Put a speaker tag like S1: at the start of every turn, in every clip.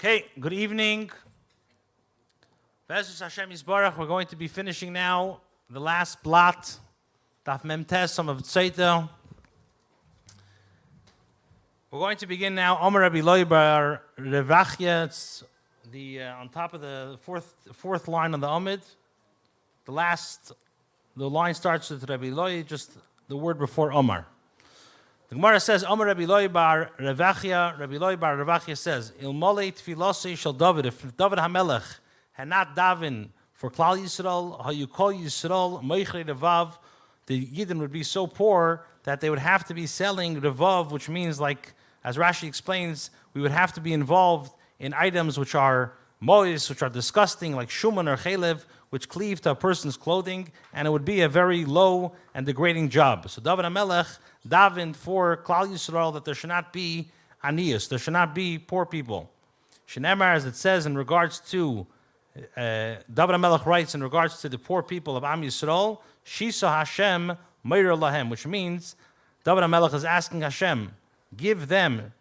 S1: Okay, good evening. Bezus Hashem Yisbarach, we're going to be finishing now the last blot, Daf Memtes, some of Tzeita. We're going to begin now, Omer Rabbi Loibar Revachya, the, uh, on top of the fourth, fourth line on the Amid. The last, the line starts with Rabbi Loi, just the word before Omar. The Gemara says, Omer Rabbi Loi bar Revachia, Rabbi Loi bar Revachia says, Ilmole tfilosei shel David, if David HaMelech had not daven for Klal Yisrael, how you call Yisrael, Meichre Revav, the Yidden would be so poor that they would have to be selling Revav, which means like, as Rashi explains, we would have to be involved in items which are mois, which are disgusting, like shuman or chalev, which cleave to a person's clothing, and it would be a very low and degrading job. So David HaMelech davened for Klal Yisrael that there should not be anias, there should not be poor people. Shenemar, as it says in regards to, uh, David HaMelech writes in regards to the poor people of Am Yisrael, Shisa Hashem Meir Lahem, which means David HaMelech is asking Hashem, give them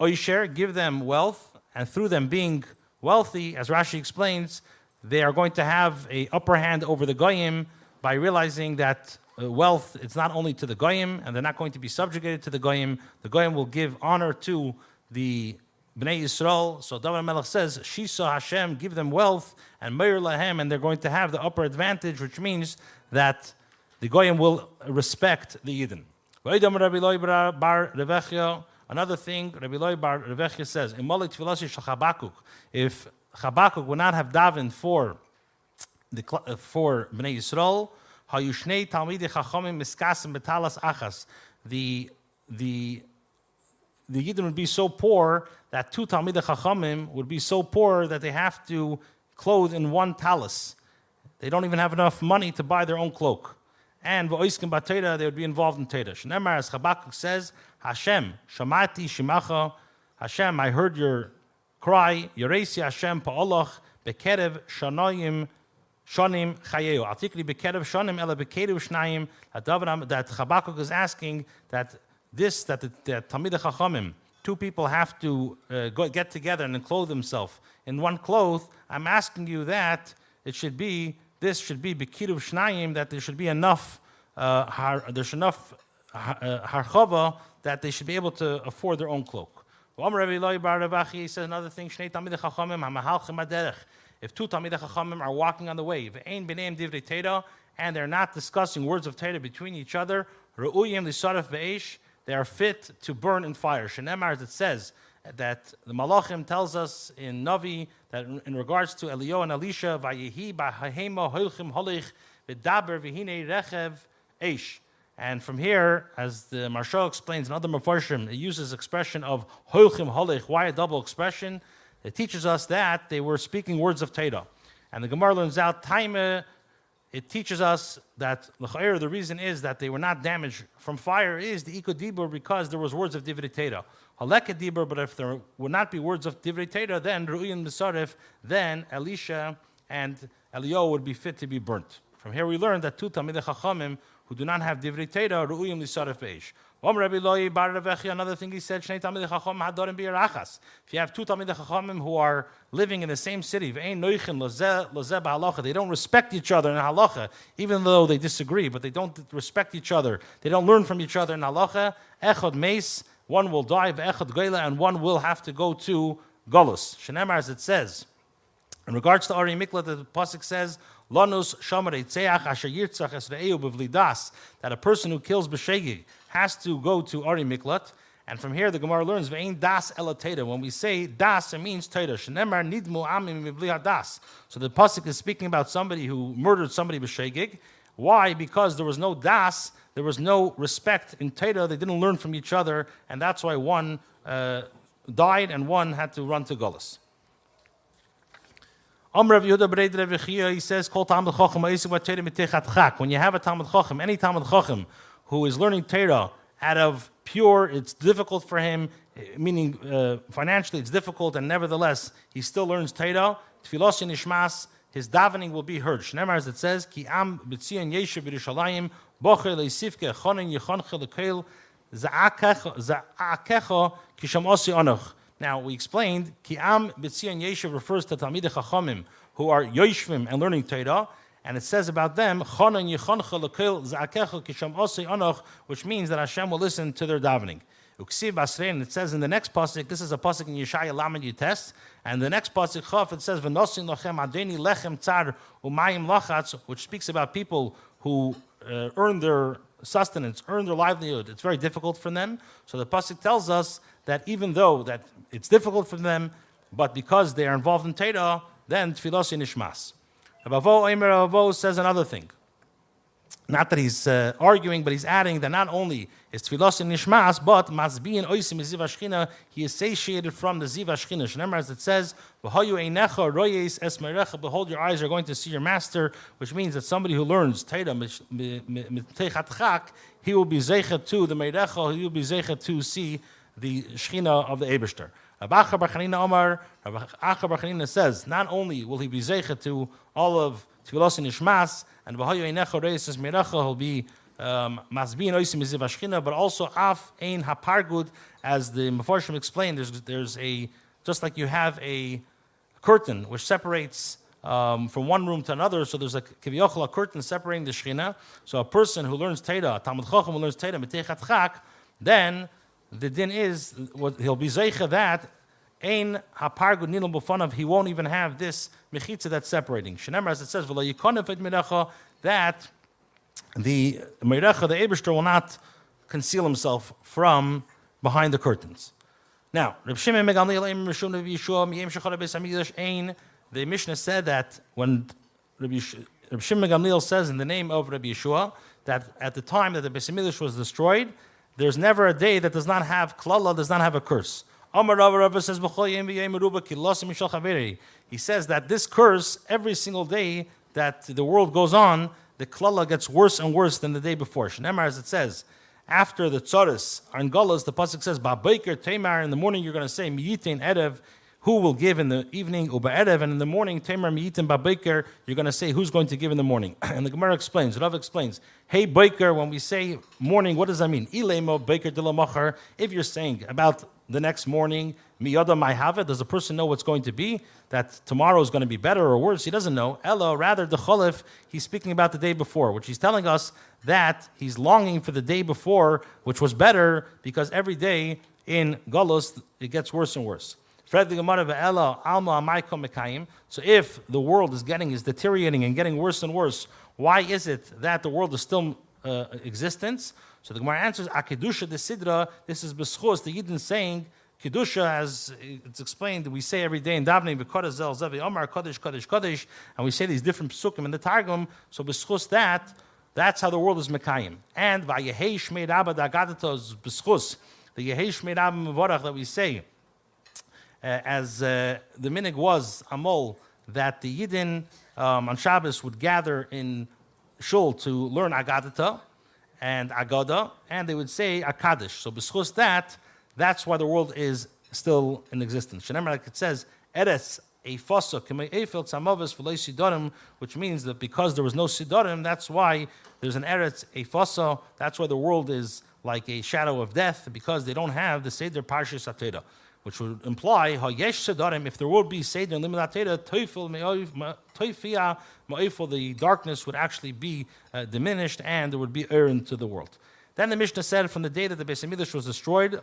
S1: oisher, give them wealth, and through them being wealthy, as Rashi explains, they are going to have a upper hand over the goyim by realizing that wealth it's not only to the goyim, and they're not going to be subjugated to the goyim. The goyim will give honor to the Bnei Yisrael. So David Melech says, Shisa Hashem, give them wealth, and Meir Lahem, and they're going to have the upper advantage, which means that the goyim will respect the Yidden. Another thing, Rabbi Loi Bar Revechia says, if Chabakuk would not have davened for the uh, for Bnei Yisrael, hayushnei talmidei chachamim miskasim betalas achas. The the the Yidden would be so poor that two talmidei chachamim would be so poor that they have to clothe in one talis. They don't even have enough money to buy their own cloak. And v'oiskim batera, they would be involved in Teda. Shnemar, as Chabakuk says, Hashem, shamati shimacha, Hashem, I heard your cry, Yeresi Hashem pa'olach bekerev shanoyim shonim chayeu. Artikli bekerev shonim ela bekerev shnayim. That Chabakuk is asking that this, that the, Talmid Chachamim, two people have to uh, go, get together and clothe themselves in one cloth. I'm asking you that it should be, this should be bekiruv shnayim, that there should be enough, uh, har, there's enough uh, harchava that they should be able to afford their own cloak. He says another thing, if two Talmidei Chachamim are walking on the way, and they're not discussing words of Torah between each other, they are fit to burn in fire. Shenemar, as it says, that the Malachim tells us in Navi that in regards to Elio and Elisha, Vayehi b'hahema holchim holich v'daber v'hine rechev eish. And from here, as the Maharsha explains in other it uses expression of holchim holich. Why a double expression? It teaches us that they were speaking words of Teda. And the Gemara learns out, Taime, it teaches us that the reason is that they were not damaged from fire is the Iko Dibur because there was words of Divrei Teda. Halek Dibur, but if there would not be words of Divrei Teda, then Ru'in Misarif, then Elisha and Elio would be fit to be burnt. From here we learn that two Talmidei Chachamim who do not have divrei Torah, ru'uyim lisaref beish. Another thing he said, If you have two Talmidei Chachamim who are living in the same city, they don't respect each other in halacha, even though they disagree, but they don't respect each other. They don't learn from each other in halacha. Meis, one will die, echad goyla, and one will have to go to Golus. Shenemar, as it says, in regards to Ari Mikla, the pasuk says, Lanus asher yirtzach b'vlidas, that a person who kills b'shegig has to go to Ari Miklat. And from here, the Gemara learns das. When we say das, it means teda. Das. So the pasuk is speaking about somebody who murdered somebody b'shegig. Why? Because there was no das, there was no respect in teda. They didn't learn from each other, and that's why one uh, died and one had to run to Gullus. Amr Yehuda Bered Rav he says, "Kol Talmud Chacham Chak." When you have a Talmud Chacham, any Talmud Chacham who is learning Torah out of pure, it's difficult for him, meaning uh, financially it's difficult, and nevertheless he still learns Torah. Tfilos Nishmas, his davening will be heard. Shnemar as it says, "Ki am b'tzion yeshu b'Yerushalayim bocher leisifke chonin yechonche lekeil za'akecho kisham osi onoch." Now, we explained, Ki Am B'tzion Yeshiv refers to Talmidei Chachamim, who are Yoshvim and learning Torah, and it says about them, which means that Hashem will listen to their davening. Basrein, it says in the next pasuk, this is a pasuk in Yeshaya Lamed Yutes, and the next pasuk Chaf, it says, lechem which speaks about people who uh, earn their sustenance, earn their livelihood. It's very difficult for them. So the pasuk tells us that even though that it's difficult for them, but because they are involved in Torah, then tfilos nishmas. Rabavo Eimer Rabavo says another thing. Not that he's uh, arguing, but he's adding that not only is tfilos in nishmas, but masbi and oisim is ziva he is satiated from the ziva shchina. Shnemar, as it says, behold your eyes are going to see your master, which means that somebody who learns teira he will be zeichet to the meirecha, he will be zeichet to see the shchina of the Eberster. Omar, Rabbi Barchanina says, not only will he be zeichet to all of tfilos and nishmas, and V'hayu Einecha Reis Miracha, he'll be um, Masbin Oisim Iziv but also Af Ein Hapargud, as the Mefarshim explained, there's, there's a, just like you have a curtain which separates um, from one room to another, so there's a kivyochel, a curtain separating the Shechina. So a person who learns Teda, Talmud Chacham who learns Teda, Mitechat Chak, then the din is, what, he'll be Zeicha that Ein hapargud nilum b'fanav, he won't even have this mechitza that's separating. Shenemar, as it says, v'lo yikonev et mirecha, that the mirecha, the Eberster, will not conceal himself from behind the curtains. Now, Reb Shimon Megamliel Eim Rishon Reb Yeshua Miyem Shechar Beis Hamikdash Ein, the Mishnah said that when Reb Shimon Megamliel says in the name of Reb Yeshua that at the time that the Beis was destroyed, there's never a day that does not have klala, does not have a curse. Amar says, He says that this curse, every single day that the world goes on, the klala gets worse and worse than the day before. Shnemar, as it says, after the tzaris and galas, the pasuk says, "Ba'baker Tamar." In the morning, you're going to say. Who will give in the evening, uba erev, and in the morning, Tamar miyitin ba'baker. You're going to say, "Who's going to give in the morning?" And the Gemara explains. Rav explains, "Hey baker." When we say morning, what does that mean? Ilemo baker dilamachar. If you're saying about the next morning, miyada mayhava, does the person know what's going to be? That tomorrow is going to be better or worse? He doesn't know. Ella, rather, the cholif, he's speaking about the day before, which he's telling us that he's longing for the day before, which was better, because every day in Golos, it gets worse and worse. So if the world is getting, is deteriorating and getting worse and worse, why is it that the world is still uh, existence? So the Gemara answers, Akedusha de Sidra, this is Beschus, the Yidden saying, Kedusha, as it's explained, we say every day in davening, V'kodazel Zevi Omar, Kodesh, Kodesh, Kodesh, and we say these different psukim in the Targum, so Beschus that, that's how the world is Mekayim. And Vayehei Shmei Rabba Dagadatos Beschus, the Yehei Shmei Rabba Mevorach that we say, as uh, the minig was, Amol, that the Yidden um, on Shabbos would gather in Shul to learn Agadata, and Agada, and they would say Akadish. So b'schus that, that's why the world is still in existence. Shenemar, like it says, Eretz Eifosa Efil Tzamavis Sidorim, which means that because there was no Sidorim, that's why there's an Eretz Eifosa, that's why the world is like a shadow of death, because they don't have the Seder Parshas Atera which would imply hayesh sedarim. If there would be seder limitateda toifil toifia ma'ifil, the darkness would actually be uh, diminished and there would be air into the world. Then the Mishnah said, from the day that the Beis was destroyed,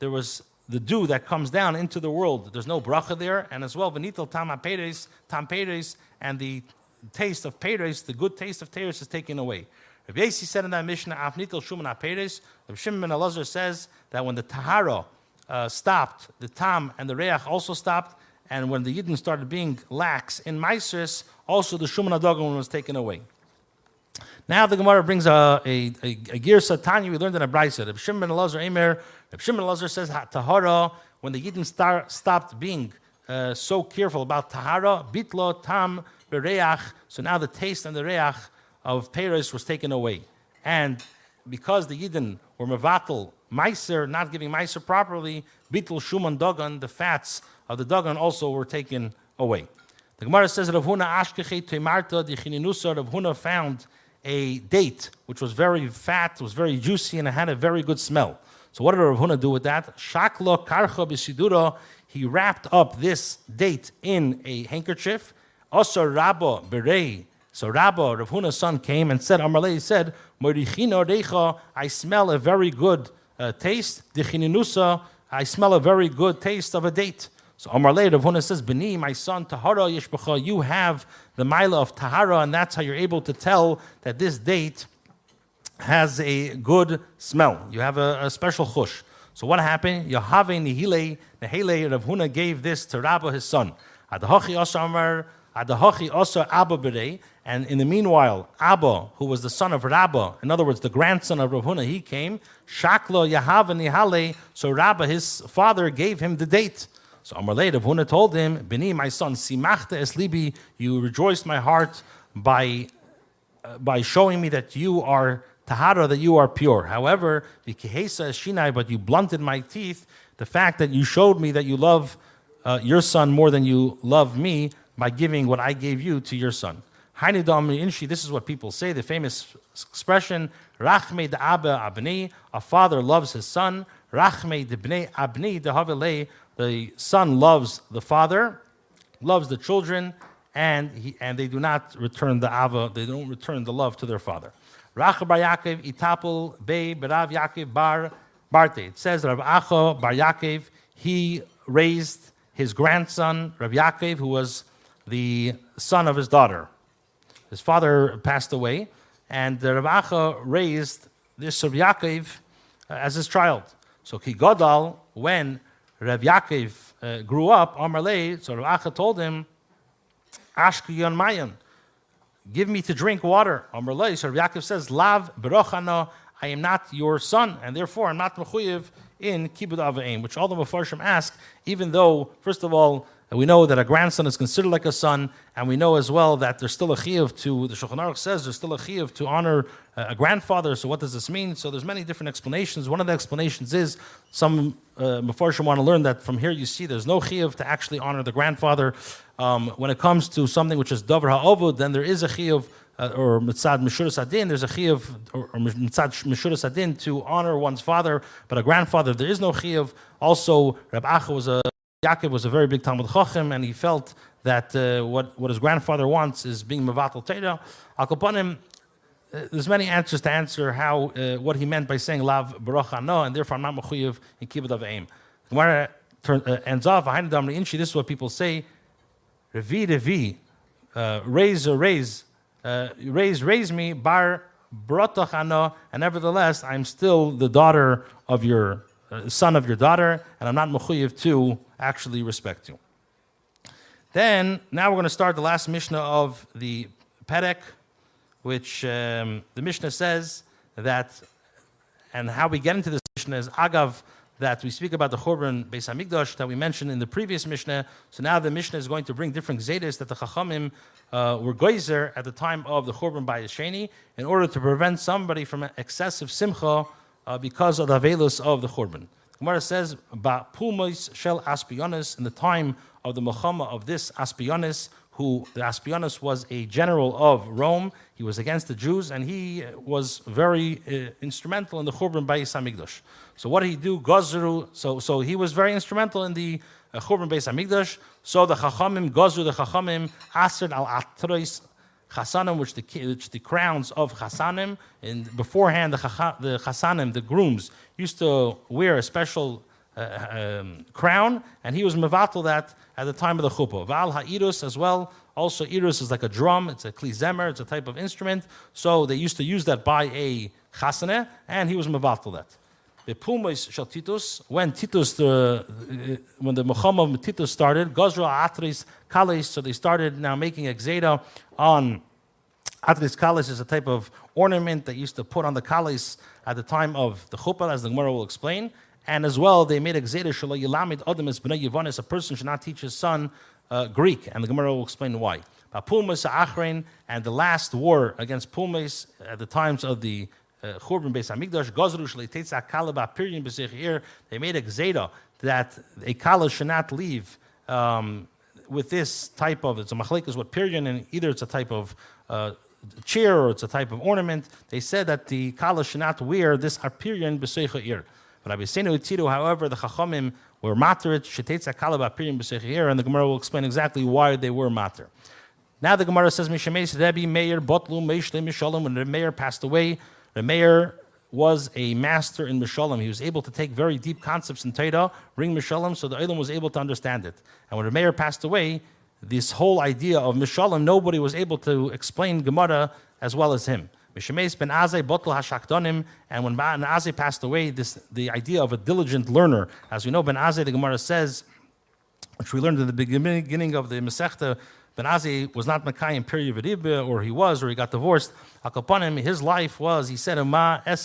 S1: there was the dew that comes down into the world. There's no bracha there, and as well, venital tam tam peres, and the taste of peres, the good taste of teres, is taken away. Rabbi Yasi said in that Mishnah, Afnitel Shuman Aperes, Rabbi Shimon Elazar says that when the Tahara uh, stopped, the Tam and the Reach also stopped, and when the Yidden started being lax in Maisris, also the Shuman Adogon was taken away. Now the Gemara brings a, a, a, a Gir Satanya we learned in a Brisa. Rabbi Shimon Elazar Emer, Rabbi Shimon Elazar says, Tahara, when the Yidden start, stopped being uh, so careful about Tahara, Bitlo, Tam, Bereach, so now the taste and the Reach of Paris was taken away. And because the Yidden were mevatel meiser, not giving meiser properly, bitul shuman dagan, the fats of the dagan also were taken away. The Gemara says Rav Huna ashkeche temarta the chininusa. Rav Huna found a date which was very fat, was very juicy, and it had a very good smell. So what did Rav Huna do with that? Shaklo karcha b'sidura. He wrapped up this date in a handkerchief. Also Rabba berei. So Rabba, Rav Huna's son, came and said, Amarle said, I smell a very good uh, taste. Dichininusa, I smell a very good taste of a date. So Amarle, Rav Huna says, Beni, my son, Tahara Yishbacha, you have the Mila of Tahara, and that's how you're able to tell that this date has a good smell. You have a, a special chush. So what happened? Yahave Nihile, Nehele, Rav Huna gave this to Rabba, his son. Adahachi Osamar, Adahachi Osa Abba and in the meanwhile, Abba, who was the son of Rabba, in other words, the grandson of Rav Huna, he came. Shaklo Yahava Nihale, so Rabba, his father, gave him the date. So Amarle, Rav Huna told him, Bini, my son, Simachta Eslibi, you rejoiced my heart by, uh, by showing me that you are tahara, that you are pure. However, vikihesa shinai, but you blunted my teeth. The fact that you showed me that you love uh, your son more than you love me by giving what I gave you to your son. This is what people say, the famous expression, Rachme de Abba Abni, a father loves his son, Rachme de Bnei Abni the son loves the father, loves the children, and, he, and they do not return the Ava, they don't return the love to their father. Racha Yaakov itapel be berav Yaakov bar Barte. It says Rav Acha bar Yaakov, he raised his grandson, Rav Yaakov, who was the son of his daughter. His father passed away, and Rav Acha raised this Rav Yaakov uh, as his child. So Kigodal, when Rav Yaakov uh, grew up, Amarle, so Rav told him, Ashkiyon Mayan, give me to drink water. Amr so Yaakov says, Lav berochano, I am not your son, and therefore I'm not mechuyev in kibbud avayim, which all the Mefarshim ask, even though, first of all, we know that a grandson is considered like a son, and we know as well that there's still a chiyuv to, the Shulchan Aruch says there's still a chiyuv to honor a grandfather. So what does this mean? So there's many different explanations. One of the explanations is some uh, Mefarshim want to learn that from here you see there's no chiyuv to actually honor the grandfather. Um, when it comes to something which is davar ha'ovud, then there is a chiyuv uh, or mitzad mishuras adin, there's a chiyuv or, or mitzad mishuras adin to honor one's father, but a grandfather there is no chiyuv. Also, Rab Acha was a Yaakov was a very big Talmud Chacham, and he felt that uh, what, what his grandfather wants is being Mavatal Teda. Al uh, there's many answers to answer how uh, what he meant by saying Lav Baruch no, and therefore I'm not Mechuyev in Kibbut of Aim. Gemara uh, ends off, Inchi, this is what people say, Revi Revi, uh, raise or raise, uh, raise, raise me, Bar Brotach and nevertheless I'm still the daughter of your uh, son of your daughter, and I'm not Mechuyev to actually respect you. Then, now we're going to start the last Mishnah of the Perek, which um, the Mishnah says that, and how we get into this Mishnah is Agav, that we speak about the Churban Beis Hamikdash that we mentioned in the previous Mishnah. So now the Mishnah is going to bring different Zedis that the Chachamim uh, were geyser at the time of the Churban Bayis Sheni in order to prevent somebody from excessive simcha uh, because of the Avelus of the Churban. Gemara says, "Ba pulmois shel Aspionis in the time of the milchama of this Aspionis, who the Aspionis was a general of Rome. He was against the Jews, and he was very uh, instrumental in the Churban Bayis Hamikdash. So what did he do? Gazru. So so he was very instrumental in the uh, Churban Bayis Hamikdash. So the Chachamim Gazru, the Chachamim Asr al Atros chasanim, which the, which the crowns of chasanim, and beforehand the, the chasanim, the grooms, used to wear a special uh, um, crown, and he was mevatel that at the time of the chuppah. Val ha'irus as well. Also, irus is like a drum. It's a klizemer. It's a type of instrument. So they used to use that by a chasane, and he was mevatel that. The Pulmois shall Titus, when Titus, the, when the milchama Titus started, Gozra Atris Kalis, so they started now making a Xeda on Atris Kalis is a type of ornament that used to put on the Kalis at the time of the Chuppah, as the Gemara will explain. And as well, they made a Xeda Shalom Yilamid Adamis B'nai Yivanis, a person should not teach his son uh, Greek, and the Gemara will explain why. Pulmas Achrein, and the last war against Pulmas at the times of the Churban Beis Hamikdash, Kalaba Pirin B'Sechir, they made a Gzeda that a Kala should not leave um, with this type of, it's a machlik is what Pirion, and either it's a type of uh, chair or it's a type of ornament. They said that the Kala should not wear this Apirion B'Sechir. Rabbi Seinu Tziru, however, the Chachamim were materit, shetetza kalab apirim b'sechir, and the Gemara will explain exactly why they were mater. Now the Gemara says, Mishemes Rebbe Meir Botlu Meishle Mishalom, when the Meir passed away, the Meir was a master in Mishalom. He was able to take very deep concepts in Torah, bring Mishalom, so the Eilim was able to understand it. And when the Meir passed away, this whole idea of Mishalom, nobody was able to explain Gemara as well as him. Mishemes ben Azai botl hashakdonim, and when Ben Azai passed away, this the idea of a diligent learner, as we know, Ben Azai, the Gemara says, which we learned in the beginning of the Masechta, Ben Azai was not Makayim period or he was, or he got divorced. Akapanim, his life was, he said, Ma and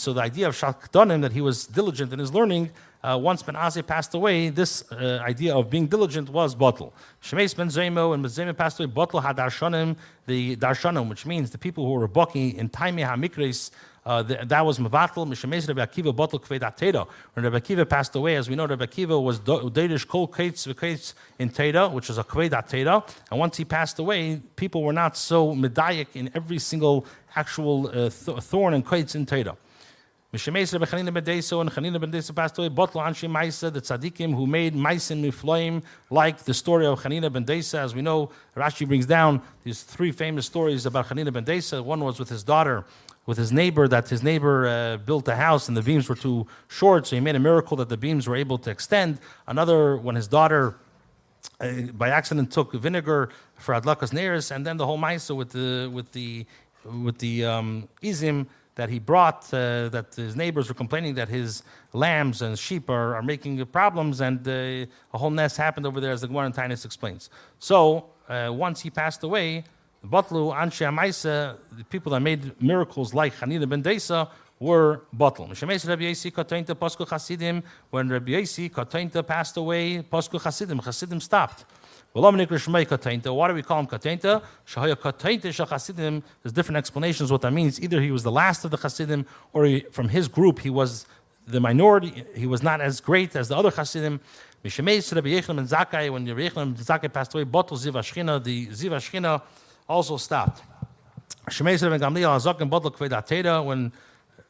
S1: so the idea of Shakdonim, that he was diligent in his learning, uh, once Ben Azai passed away, this uh, idea of being diligent was bottle. Shemesh Ben Zemo and Ben Zemo passed away, bottle had darshanim, the darshanim, which means the people who were bucking in Taime HaMikres, uh, that was Mavatal, Mishemes Rebbe Akiva Botl Kvedat Teda. When Rebbe Akiva passed away, as we know, Rebbe Akiva was Dadish Kol Kates V'Kates in Teda, which is a Kvedat Teda. And once he passed away, people were not so medayik in every single actual uh, th- thorn and kates in Teda. Mishemes Rebbe Chanina ben Deso and Chanina ben Deso passed away. Botlo Anshi Maisa, the tzaddikim who made Maisim Mifloim, like the story of Chanina ben Desa. As we know, Rashi brings down these three famous stories about Chanina ben Desa. One was with his daughter with his neighbor that his neighbor uh, built a house and the beams were too short, so he made a miracle that the beams were able to extend. Another, when his daughter uh, by accident took vinegar for Adlakas Neris, and then the whole Maisa with the with the with the um, izim that he brought, uh, that his neighbors were complaining that his lambs and sheep are, are making problems, and uh, a whole mess happened over there, as the Gemara in explains. So uh, once he passed away, the Batlu, Anshe Amaisa, the people that made miracles like Hanina ben Desa were Chasidim, when Rabbi Yasi Katainta passed away, Pasku Chasidim, Chasidim stopped. Why do we call him Katainta? Shahaya Katainta Shachasidim, there's different explanations what that means. Either he was the last of the Chasidim, or from his group he was the minority, he was not as great as the other Chasidim. Mishemes Rabbi Yechlam and Zakai, when Rabbi Yechlam and Zakai passed away, Batl Ziv Ashchina, the Ziv Ashchina, also stopped. Shemei ben Gamliel Azakim bottle Kvedateda when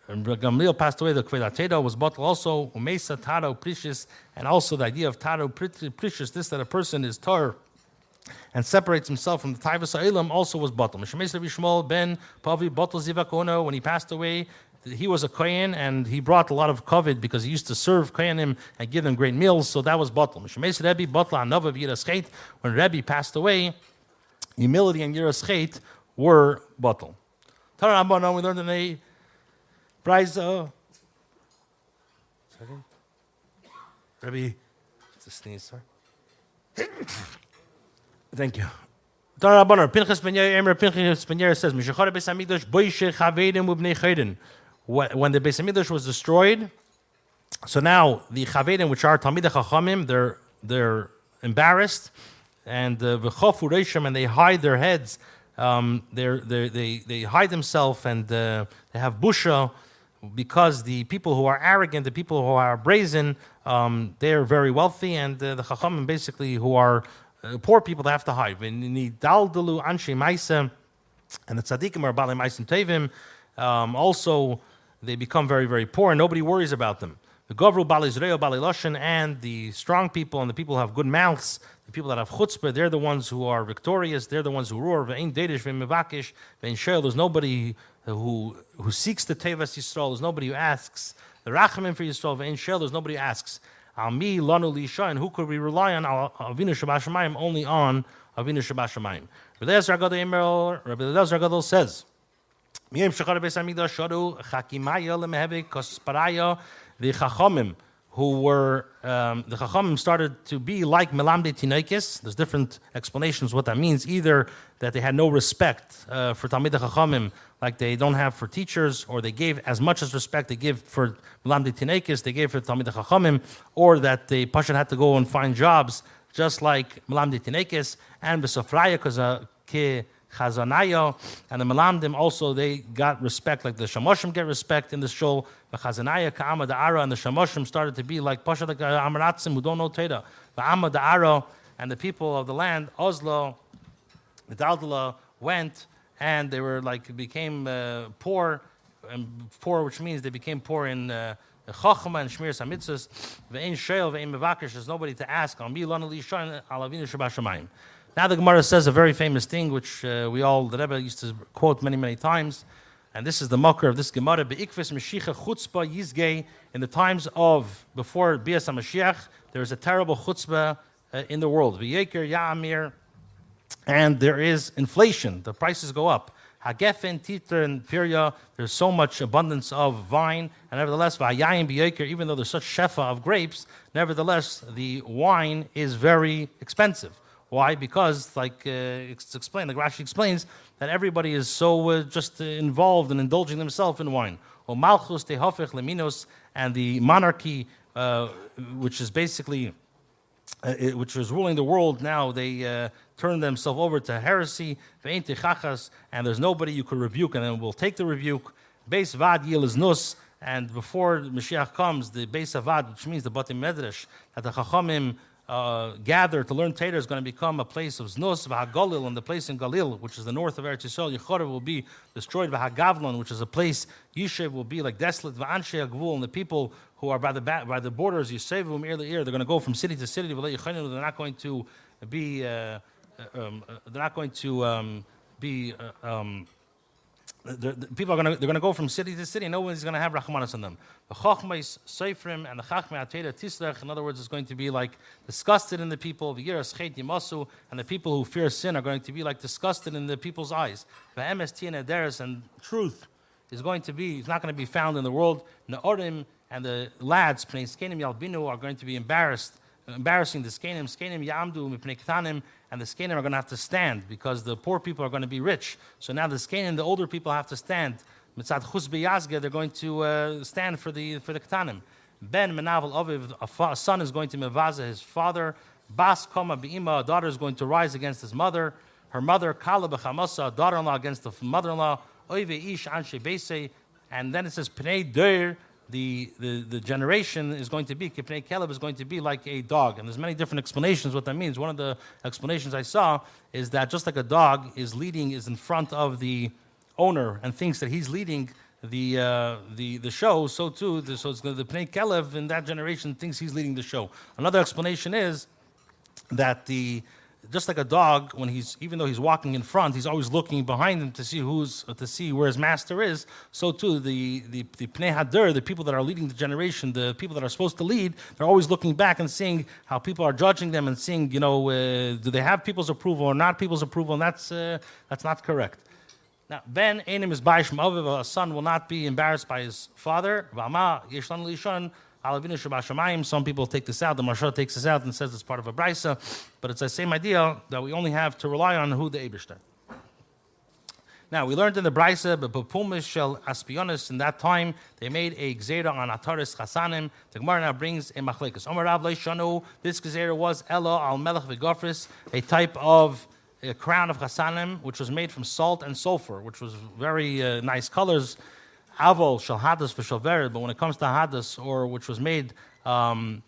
S1: Gamliel passed away, the Kvedateda was bottle also Umesa Taro Precious, and also the idea of Taro Precious, this that a person is tar and separates himself from the Taivas Sa'ilam also was bottle. Shemei Shmuel ben Pavi bottle Zivakono when he passed away. He was a Kohen and he brought a lot of covet because he used to serve Kohenim and give them great meals, so that was bottle. Shemei Rebbe bottle Anavav Yiraschet when Rebbe passed away humility and yiras chait were bottle. Tara we learned in Brisa. Second. Rabbi, it's a sneeze, sorry. Thank you. Tara Rabbanon, Pinchas ben Yair, Emer Pinchas ben Yair says, Mishachar Beis Hamikdash, Boishe Chavedim Ubnei Chayden. When the Beis Hamikdash was destroyed, so now the Chavedim, which are Talmidei Chachamim, they're, they're embarrassed and the uh, and they hide their heads. Um, they're, they're, they they hide themselves and uh, they have busha because the people who are arrogant, the people who are brazen, um, they're very wealthy, and uh, the chachamim basically who are uh, poor people, they have to hide. And the daldalu anshe maisa, and the tzaddikim are bali maisim tevim. Um, also, they become very very poor, and nobody worries about them. The Govru Bali Zreo Bali and the strong people and the people who have good mouths, the people that have chutzpah, they're the ones who are victorious. They're the ones who roar. Ve'in Dedish, ve'in Mevakish, ve'in Sheol. There's nobody Uh, who, who seeks the Tevas Yisrael. There's nobody who asks. The Rachamim for Yisrael, ve'in Sheol. There's nobody who asks. Al mi lanu lisha, and who could we rely on? Avinu Shabbat only on Avinu Shabbat Shemayim. Rabbi Elazar Gadol says, Miyem Shechar Beis Hamikdash Sharu Chakimaya Lemehebe Kosparaya the Chachamim who were um, the Chachamim started to be like Melamde Tinaikis. There's different explanations what that means. Either that they had no respect uh, for Talmid Chachamim, like they don't have for teachers, or they gave as much as respect they give for Melamde Tinaikis, they gave for Talmid Chachamim, or that the Pashan had to go and find jobs just like Melamde Tinaikis and Besofraya because Chazanayo and the Melamdim also they got respect, like the Shamoshim get respect in the shul. The Chazanaya, Ka'ama Da'ara, and the Shamoshim started to be like Pasha Amaratzim who don't know Teda. The Amma Da'ara and the people of the land, Oslo, the Daldala went and they were like became uh, poor and poor, which means they became poor in uh, Chachma and Shmir Samitzas. Ve'ein Sheil, ve'ein Mevakish, there's nobody to ask. Al mi lana li al avinu shabashamayim. Now the Gemara says a very famous thing, which uh, we all, the Rebbe used to quote many, many times. And this is the mocker of this Gemara. Be'ikvis Mashiach chutzpah yizgei. In the times of, before Bias HaMashiach, there is a terrible chutzpah uh, in the world. V'yeker ya'amir. And there is inflation. The prices go up. Hagefen, titer, and pirya. There's so much abundance of vine. And nevertheless, v'ayayim b'yeker, even though there's such shefa of grapes, nevertheless, the wine is very expensive. Why? Because, like uh, it's explained, like Rashi explains, that everybody is so uh, just involved in indulging themselves in wine. O malchus leminos, and the monarchy, uh, which is basically, uh, it- which is ruling the world now, they uh, turn themselves over to heresy, and there's nobody you could rebuke, and then will take the rebuke. Beis vad yil is nus, and before Mashiach comes, the Beis Avad, which means the Batim Medrash, that the Chachamim uh, gather to learn Torah is going to become a place of Znus, V'hagalil, and the place in Galil, which is the north of Eretz Yisrael, Yechorev will be destroyed, V'hagavlon, which is a place, Yishev will be like desolate, V'anshe Agvul, and the people who are by the ba- by the borders, Yisevum, ear to ear, they're going to go from city to city, they're not going to be, uh, um, uh, they're not going to um, be, uh, um, people are going to they're going to go from city to city. No one's going to have rachmanis on them. The chachmais seifrim and the chachmei ateda tislech. In other words, is going to be like disgusted in the people. The chet yimasu and the people who fear sin are going to be like disgusted in the people's eyes. The MST and ederes and truth is going to be is not going to be found in the world. Naorim and the lads pnei skenim yalbinu are going to be embarrassed. Embarrassing the skenim, skenim yamdu mipnei and the skenim are going to have to stand because the poor people are going to be rich. So now the skenim, the older people have to stand. Mitzad chus they're going to uh, stand for the for the ketanim. Ben menavel aviv, a, son is going to mevaza his father. Bas koma beima, a daughter is going to rise against his mother. Her mother kala bechamasa, a daughter-in-law against the mother-in-law. Oive ish anshe beise, and then it says pnei der, the, the, the generation is going to be, Kipnei Caleb is going to be like a dog. And there's many different explanations what that means. One of the explanations I saw is that just like a dog is leading, is in front of the owner and thinks that he's leading the, uh, the, the show, so too, the, so it's the, Pnei Caleb in that generation thinks he's leading the show. Another explanation is that the just like a dog when he's even though he's walking in front he's always looking behind him to see who's to see where his master is so too the the the pnei hader the people that are leading the generation the people that are supposed to lead they're always looking back and seeing how people are judging them and seeing you know uh, do they have people's approval or not people's approval and that's uh, that's not correct now, Ben Enim is Baish Aviv, a son will not be embarrassed by his father. V'ama Alavinu Shabashamayim. Some people take this out. The Maharsha takes this out and says it's part of a brisa, but it's the same idea that we only have to rely on who the Eberster. Now, we learned in the Brisa, but Papumish shel Aspionis, in that time, they made a Gzera on Ataris Chasanim. The Gemara now brings a Machlekes. Omar Rav this Gzera was Ella al Melech Vigofris, a type of a crown of Chasanim, which was made from salt and sulfur, which was very uh, nice colors. Avol shel Hadas v'shel Vered, but when it comes to Hadas, or which was made um,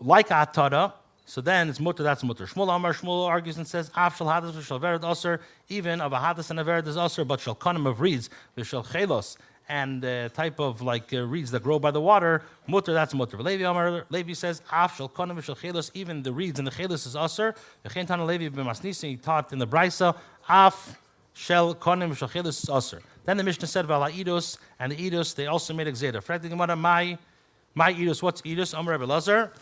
S1: like Atara, so then it's mutter, that's mutter. Shmuel Amar Shmuel argues and says, Af shel hadas v'shel vered aser, even of a hadas and a vered is aser, but shel kanim of reeds v'shel chelos, and uh, type of like uh, reeds that grow by the water, mutter, that's mutter. Levi Amar, Levi says, Af shel kanim v'shel chelos, even the reeds and the chelos is aser. V'chein tana Levi b'masnisi, he taught in the brisa, Af shel kanim v'shel chelos is aser. Then the Mishnah said, Vala idos, and the idos, they also made a. Frag the Gemara, my, my idos, what's idos? Amar Rebbe Lazar.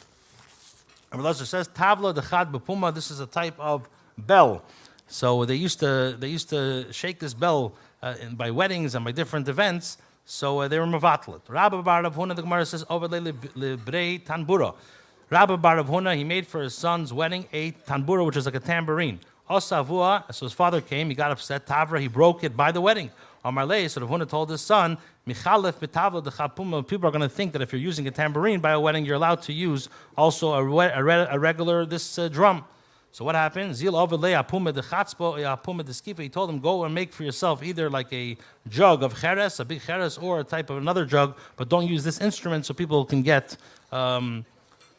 S1: Rabbi Lazar says, Tavla dechad bepuma, this is a type of bell. So they used to, they used to shake this bell uh, in, by weddings and by different events, so uh, they were mavatlet. Rabbi Bar Rav the Gemara says, Overle librei tanbura. Rabbi Bar he made for his son's wedding a tanbura, which is like a tambourine. Osavua, so his father came, he got upset. Tavra, he broke it by the wedding. Amarle, so Rav Huna told his son, Michalef betavla de chapuma. People are going to think that if you're using a tambourine by a wedding, you're allowed to use also a, re- a, re- a regular this uh, drum. So what happened? Zil overlay apuma de chatzpo apuma de skifa. He told him go and make for yourself either like a jug of cheres, a big cheres, or a type of another jug, but don't use this instrument so people can get. Um,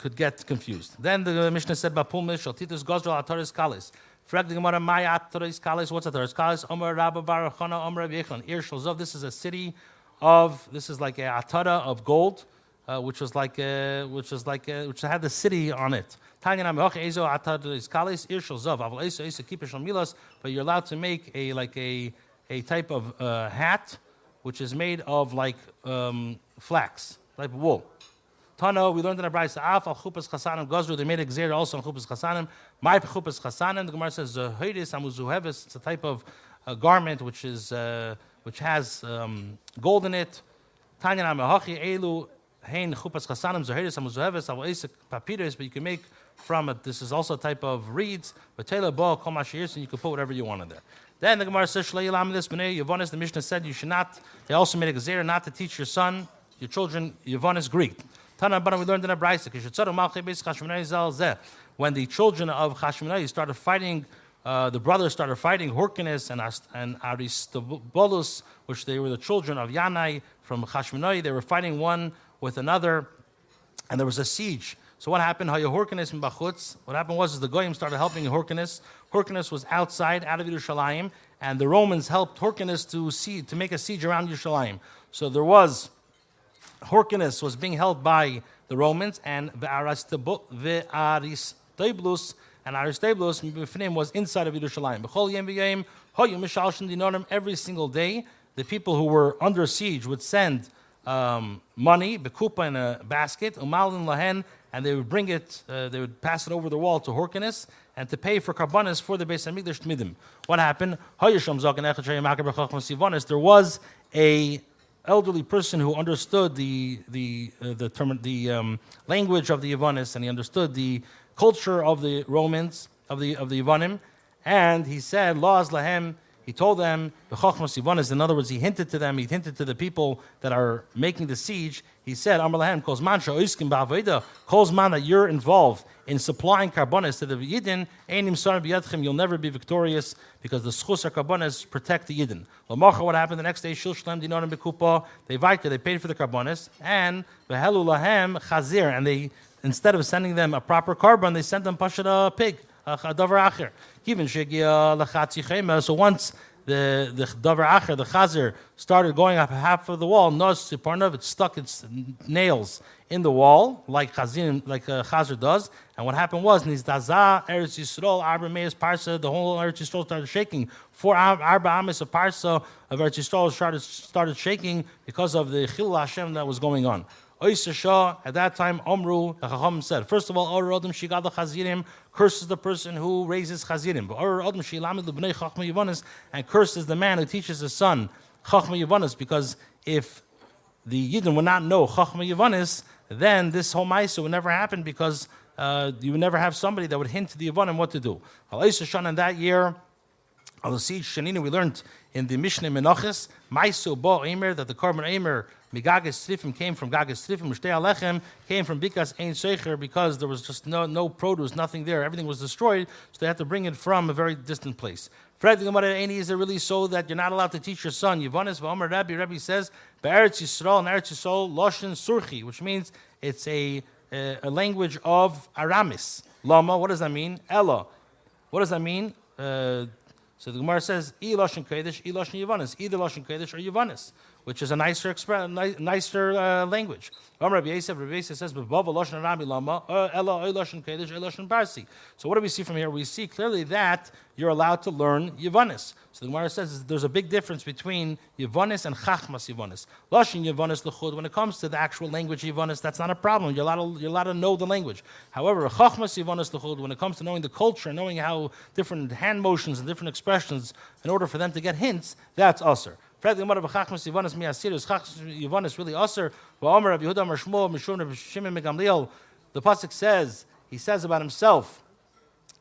S1: could get confused. Then the Mishnah said, "Bapum shaltitus gozral ataris kalis." Frag the "My ataris kalis." What's ataris kalis? Omer Rabba Baruchana Omer Rabbi Yechon. Ir Shalzov. This is a city of this is like a atada of gold, uh, which was like a, which was like a, which had the city on it. Tanyazo atada is calisov, is to keep it shall milas, but you're allowed to make a like a a type of uh, hat, which is made of like um, flax, like wool. Tano, we learned in the Brayse, Af chupas chasanim gozru, they made a gzer also on chupas chasanim. My chupas chasanim, the Gemara says, Zahiris amuzuhevis, it's a type of uh, garment which is, uh, which has um, gold in it. Tanya namahachi elu, hein chupas chasanim, Zahiris amuzuhevis, avol esek papyrus, but you can make from it. This is also a type of reeds. But Taylor Bo, Kol and you can put whatever you want in there. Then the Gemara says, Shalei Yilam this B'nei Yavonis, the Mishnah said you should not, they also made a Gezerah not to teach your son, your children, Yavonis Greek. Tana Bana, we learned in a Braisa, when the children of Chashmonai started fighting, uh, the brothers started fighting Horkinus and, and Aristobulus, which they were the children of Yanai from Chashmonai. They were fighting one with another, and there was a siege. So what happened? Horkinus in Bachutz. What happened was is the Goyim started helping Horkinus. Horkinus was outside, out of Yerushalayim, and the Romans helped Horkinus to see to make a siege around Yerushalayim. So there was Horkinus was being held by the Romans, and the Aristoblus and Aristobulus was inside of Yerushalayim. Every single day, the people who were under siege would send um, money, bekupa in a basket, umalin lahen, and they would bring it, uh, they would pass it over the wall to Horkinus and to pay for karbanis for the Beis Hamikdash Tmidim. What happened? There was a elderly person who understood the the uh, the term, the um, language of the Yavanis and he understood the culture of the Romans of the of the Yavanim, and he said, "Laws lahem." He told them, in other words, he hinted to them, he hinted to the people that are making the siege. He said, calls man calls man that you're involved in supplying carbonis to the Yidden, you'll never be victorious because the schus carbonis protect the Yidden. What happened the next day? Shil Shlem Dinarim Bekupa, they vayta, they paid for the carbonis, and Behelu Lahem Chazir, and they instead of sending them a proper carbon, they sent them Pashat a pig. So once the the davar acher, the chazer, started going up half of the wall, nos siparnov, it stuck its nails in the wall, like chazin, like a chazer does. And what happened was, nizdaza eretz yisrael arba meis parsa, the whole eretz yisrael started shaking. Four arba amis of parsa of eretz yisrael started started shaking because of the chil Hashem that was going on. At that time, Omru, the Chacham said, first of all, Or Adam Shigad Chazirim curses the person who raises Chazirim. But Or Adam Shilamid Lebnei Chachma Yavanis and curses the man who teaches his son Chachma Yavanis because if the Yidden would not know Chachma Yavanis, then this whole Maisa would never happen because uh, you would never have somebody that would hint to the Yavanim what to do. In that year, Al Shanina, we learned in the Mishnah Menachis, Maisu Bo Emer, that the carbon Emer Migagas Sifim came from Gagas Sifim, Mushtei Alechem came from Bikas Ein Secher because there was just no, no produce, nothing there. Everything was destroyed, so they had to bring it from a very distant place. Fred the Gemara Eini, is it really so that you're not allowed to teach your son? Yivanis V'Omer Rabbi, Rabbi says, Be'eretz Yisrael and Yisrael, Loshin Surchi, which means it's a, a, a, language of Aramis. Lama, what does that mean? Ella. What does that mean? Uh, so the Gemara says, "E lashon kodesh, e lashon yivanis." Either lashon kodesh or yivanis which is a nicer, expre- nicer uh, language. Uh, So what do we see from here? We see clearly that you're allowed to learn Yavanis. So the Gemara says there's a big difference between Yavanis and Chachmas Yavanis. Lashon Yavanis l'chud, when it comes to the actual language Yavanis, that's not a problem. You're allowed to, you're allowed to know the language. However, Chachmas Yavanis l'chud, when it comes to knowing the culture, knowing how different hand motions and different expressions, in order for them to get hints, that's usher. Fred the. Chachmas really Yehuda Mar Shmuel Mishum Shimon Megamliel. The pasuk says he says about himself.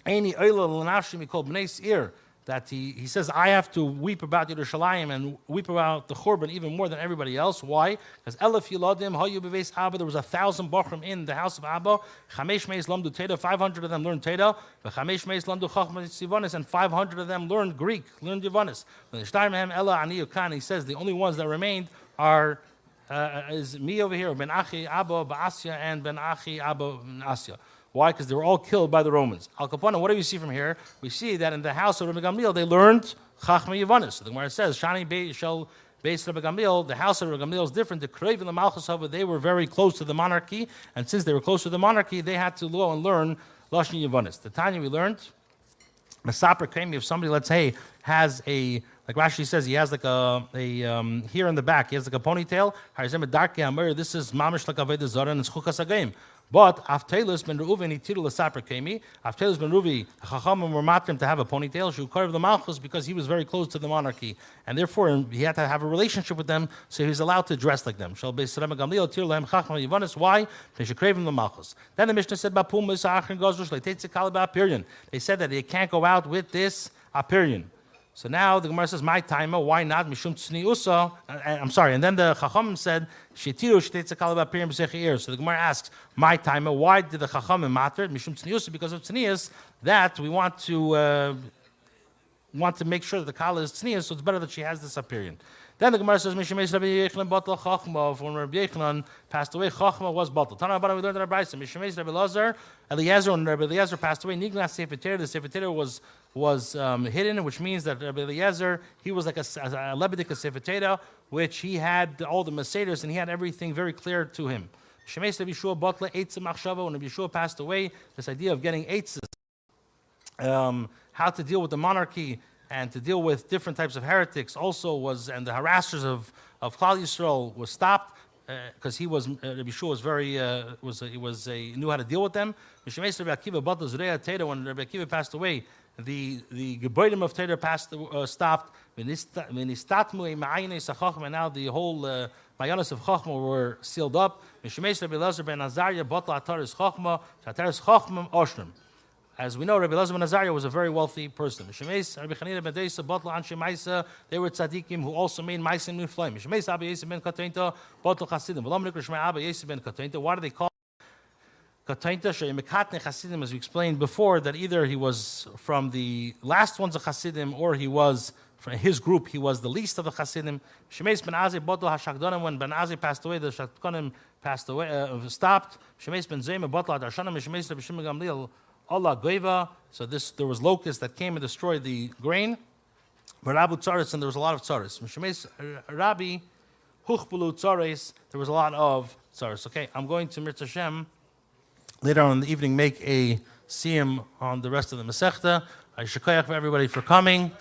S1: Any oila l'nafshi mikol b'nei seir that he, he says, I have to weep about Yerushalayim and weep about the Churban even more than everybody else. Why? Because Elif Yiladim, Hayu Beves Abba, there was a thousand Bachrim in the house of Abba. Chamesh Meis Lamdu Teda, 500 of them learned Teda. Chamesh Meis Lamdu Chachmas Sivanis, and 500 of them learned Greek, learned Yivanis. He says, the only ones that remained are uh, is me over here, Ben Achi Abba Ba'asya and Ben Achi Abba Asya. Why? Because they were all killed by the Romans. Al Capone, what do we see from here? We see that in the house of Rabbi Gamliel, they learned Chachma Yavanis. So the Gemara says, Shani Be shall Based on Gamliel, the house of Gamliel is different. The Krev and the Malchus Hava, they were very close to the monarchy, and since they were close to the monarchy, they had to go and learn Lashon Yavanis. The Tanya we learned, Masaper came if somebody, let's say, has a like Rashi says, he has like a, a um, here in the back, he has like a ponytail. This is mamish like avodah zara and it's chukas. But Avtelus ben Reuven itiru l'saper kemi. Avtelus ben Ruvi Chachamim were matrim to have a ponytail. Shu of the malchus because he was very close to the monarchy, and therefore he had to have a relationship with them, so he was allowed to dress like them. Shal beisrem gamliel tir lehem Chacham yivanis. Why? They should crave the malchus. Then the Mishnah said bapum misachin gozrush leitetzik apirion. They said that they can't go out with this apirion. So now the Gemara says, "My timer, why not mishum tzniusa?" I'm sorry. And then the Chachamim said, "Shetiru shtetzakal b'apirim b'sechiir." So the Gemara asks, "My timer, why did the Chachamim matter mishum tzniusa? Because of tznius that we want to uh, want to make sure that the kala is tznius, so it's better that she has this appearance." Then the Gemara says, Mishemesh Rabbi Yechlan Batal Chachma. When Rabbi Yechlan passed away, Chachma was Batal. Tana Abana, we learned in our Brisa. Mishemesh Rabbi Lazar, Eliezer, when Rabbi Eliezer passed away, Niglas Sefer the Sefer was, was um, hidden, which means that Rabbi Eliezer, he was like a, a, a which he had all the Meseders and he had everything very clear to him. Shemesh Rabbi Yeshua Batla, Eitzim when Rabbi Yeshua passed away, this idea of getting Eitzes, um, how to deal with the monarchy, and to deal with different types of heretics also was, and the harassers of, of Klal Yisrael was stopped because uh, he was, uh, Rabbi Shua was very, uh, was, he was a, knew how to deal with them. When Rabbi Akiva passed away, the, the Geboidim of Teda passed, uh, stopped. And now the whole uh, Mayanas of Chachma were sealed up. Lazar. As we know, Rabbi Elazar ben Azariah was a very wealthy person. They were tzaddikim who also made Maisa in flame. Why do they call as we explained before, that either he was from the last ones of Chasidim or he was from his group, he was the least of the Chasidim. Shemeis ben Azai Botla Hashakdonim, when Ben Azai passed away, the Shakdonim passed away, uh, stopped. Shemeis ben Zoma Botla Darshanim, Shemeis Rabbi Shimon Gamliel, Allah Goiva. So this there was locusts that came and destroyed the grain. Rabu Tzaris, and there was a lot of Tzaris. Mishemes Rabbi Huchbulu Tzaris, there was a lot of Tzaris. Okay, I'm going to Mirza Hashem later on in the evening make a siyum on the rest of the Masechta. I shukayach for everybody for coming.